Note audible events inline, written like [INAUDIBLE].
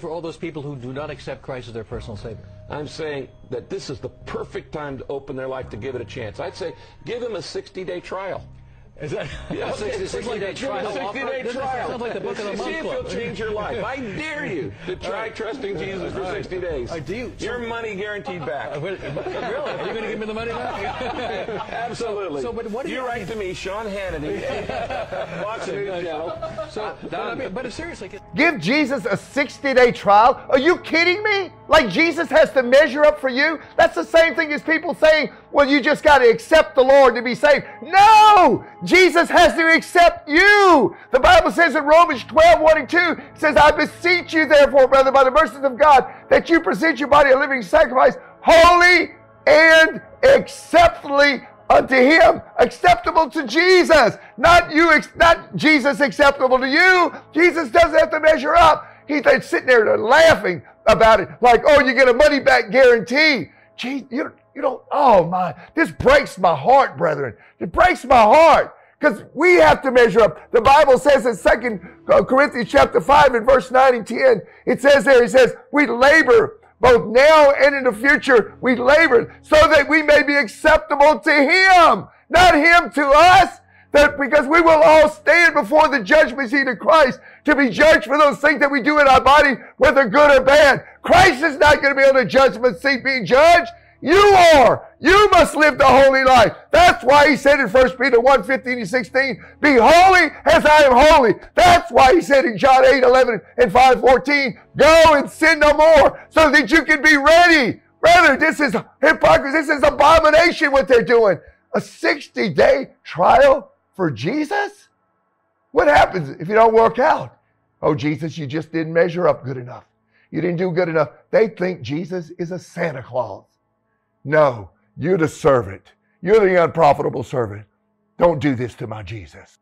for all those people who do not accept Christ as their personal Savior? I'm saying that this is the perfect time to open their life to give it a chance. I'd say give them a 60 day trial. Is that Yeah, [LAUGHS] a 60, 60 day trial? a 60 offer? day This trial. Sounds like the book of the See if club. it'll change your life. I dare you to try trusting Jesus for 60 days. Uh, do you- Your money guaranteed back. Uh, wait, really? Are you going to give me the money back? [LAUGHS] Absolutely. So, but what do you you- write to me, Sean Hannity, [LAUGHS] Fox News Channel. so, but, I mean, but seriously, Give Jesus a 60 day trial? Are you kidding me? Like Jesus has to measure up for you? That's the same thing as people saying, well, you just got to accept the Lord to be saved. No! Jesus has to accept you. The Bible says in Romans 12, 1 and 2, it says, I beseech you, therefore, brother, by the mercies of God, that you present your body a living sacrifice, holy and acceptably unto him, acceptable to Jesus. Not you, not Jesus acceptable to you. Jesus doesn't have to measure up. He's sitting there laughing about it, like, oh, you get a money back guarantee. Gee, you, you don't, oh my, this breaks my heart, brethren. It breaks my heart. Because we have to measure up. The Bible says in Second uh, Corinthians chapter 5 and verse 9 and 10, it says there, it says, we labor both now and in the future, we labor so that we may be acceptable to Him, not Him to us. That because we will all stand before the judgment seat of Christ to be judged for those things that we do in our body, whether good or bad. Christ is not going to be on the judgment seat being judged. You are. You must live the holy life. That's why he said in 1 Peter 1, 15 and 16, be holy as I am holy. That's why he said in John 8, 11 and 5, 14, go and sin no more so that you can be ready. Brother, this is hypocrisy. This is abomination what they're doing. A 60 day trial for Jesus? What happens if you don't work out? Oh, Jesus, you just didn't measure up good enough. You didn't do good enough. They think Jesus is a Santa Claus. No, you're the servant. You're the unprofitable servant. Don't do this to my Jesus.